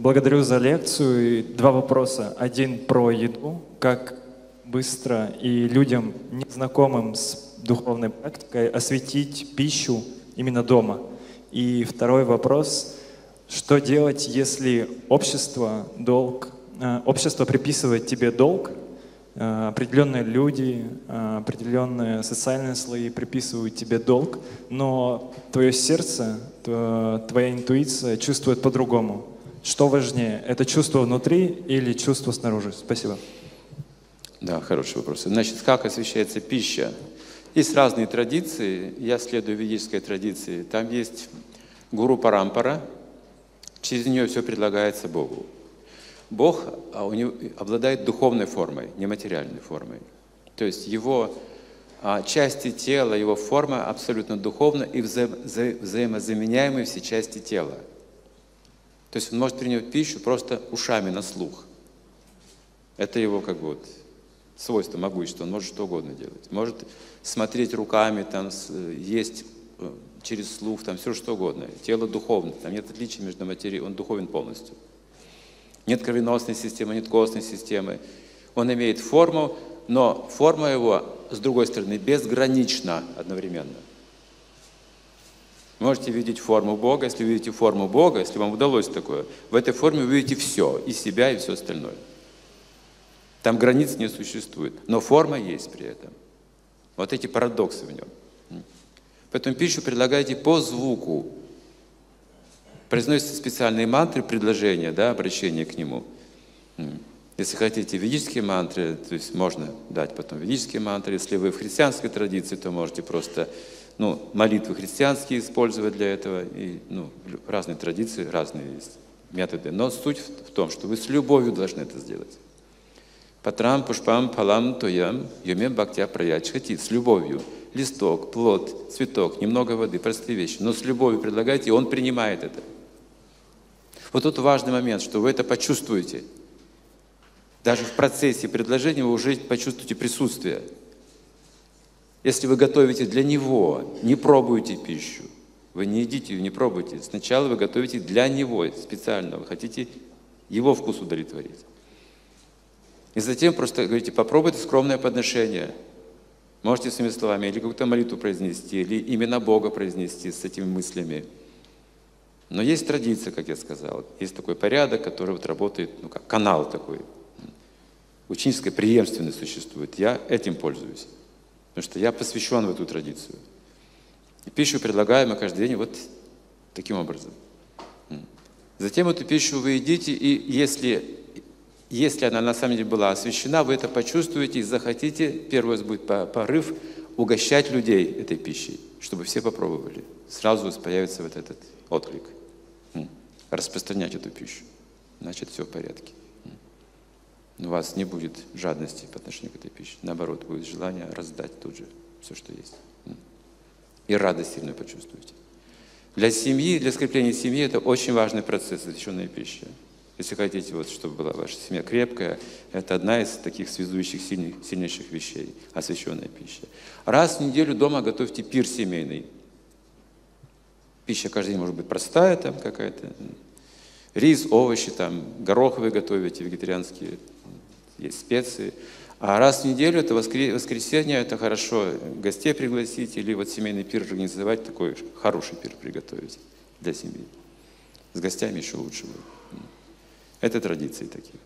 Благодарю за лекцию. И Два вопроса. Один про еду. Как быстро и людям, незнакомым с духовной практикой, осветить пищу именно дома? И второй вопрос. Что делать, если общество, долг, э, общество приписывает тебе долг, э, определенные люди, э, определенные социальные слои приписывают тебе долг, но твое сердце, тво- твоя интуиция чувствует по-другому. Что важнее, это чувство внутри или чувство снаружи? Спасибо. Да, хороший вопрос. Значит, как освещается пища? Есть разные традиции. Я следую ведической традиции. Там есть гуру Парампара. Через нее все предлагается Богу. Бог а, у него обладает духовной формой, нематериальной формой. То есть его а, части тела, его форма абсолютно духовна и вза- вза- взаимозаменяемы все части тела. То есть он может принять пищу просто ушами на слух. Это его как бы вот свойство, могущество. Он может что угодно делать. Может смотреть руками, там, есть э, через слух, там все что угодно. Тело духовное, там нет отличия между материей, он духовен полностью. Нет кровеносной системы, нет костной системы. Он имеет форму, но форма его, с другой стороны, безгранична одновременно. Можете видеть форму Бога, если видите форму Бога, если вам удалось такое, в этой форме вы видите все, и себя, и все остальное. Там границ не существует, но форма есть при этом. Вот эти парадоксы в нем. Поэтому пищу предлагайте по звуку. Произносятся специальные мантры, предложения, да, обращение к нему. Если хотите ведические мантры, то есть можно дать потом ведические мантры. Если вы в христианской традиции, то можете просто ну, молитвы христианские использовать для этого. И, ну, разные традиции, разные есть методы. Но суть в в том, что вы с любовью должны это сделать. Патрам, пушпам, палам, тоям, юме бхактя праячхати. С любовью. Листок, плод, цветок, немного воды, простые вещи. Но с любовью предлагайте, и он принимает это. Вот тут важный момент, что вы это почувствуете. Даже в процессе предложения вы уже почувствуете присутствие. Если вы готовите для него, не пробуйте пищу. Вы не едите ее, не пробуйте. Сначала вы готовите для него специально. Вы хотите его вкус удовлетворить. И затем просто говорите, попробуйте скромное подношение. Можете своими словами или какую-то молитву произнести, или именно Бога произнести с этими мыслями. Но есть традиция, как я сказал. Есть такой порядок, который вот работает, ну как канал такой. Ученическая преемственность существует. Я этим пользуюсь. Потому что я посвящен в эту традицию. И пищу предлагаем мы каждый день вот таким образом. Затем эту пищу вы едите, и если, если она на самом деле была освящена, вы это почувствуете и захотите, первый вас будет по- порыв, угощать людей этой пищей, чтобы все попробовали. Сразу появится вот этот отклик. Распространять эту пищу. Значит, все в порядке. У вас не будет жадности по отношению к этой пище. Наоборот, будет желание раздать тут же все, что есть. И радость сильно почувствуете. Для семьи, для скрепления семьи это очень важный процесс, освященная пища. Если хотите, вот, чтобы была ваша семья крепкая, это одна из таких связующих сильных, сильнейших вещей, освященная пища. Раз в неделю дома готовьте пир семейный. Пища каждый день может быть простая там какая-то. Рис, овощи, там, горох вы готовите, вегетарианские, есть специи. А раз в неделю, это воскре- воскресенье, это хорошо гостей пригласить или вот семейный пир организовать, такой хороший пир приготовить для семьи. С гостями еще лучше будет. Это традиции такие.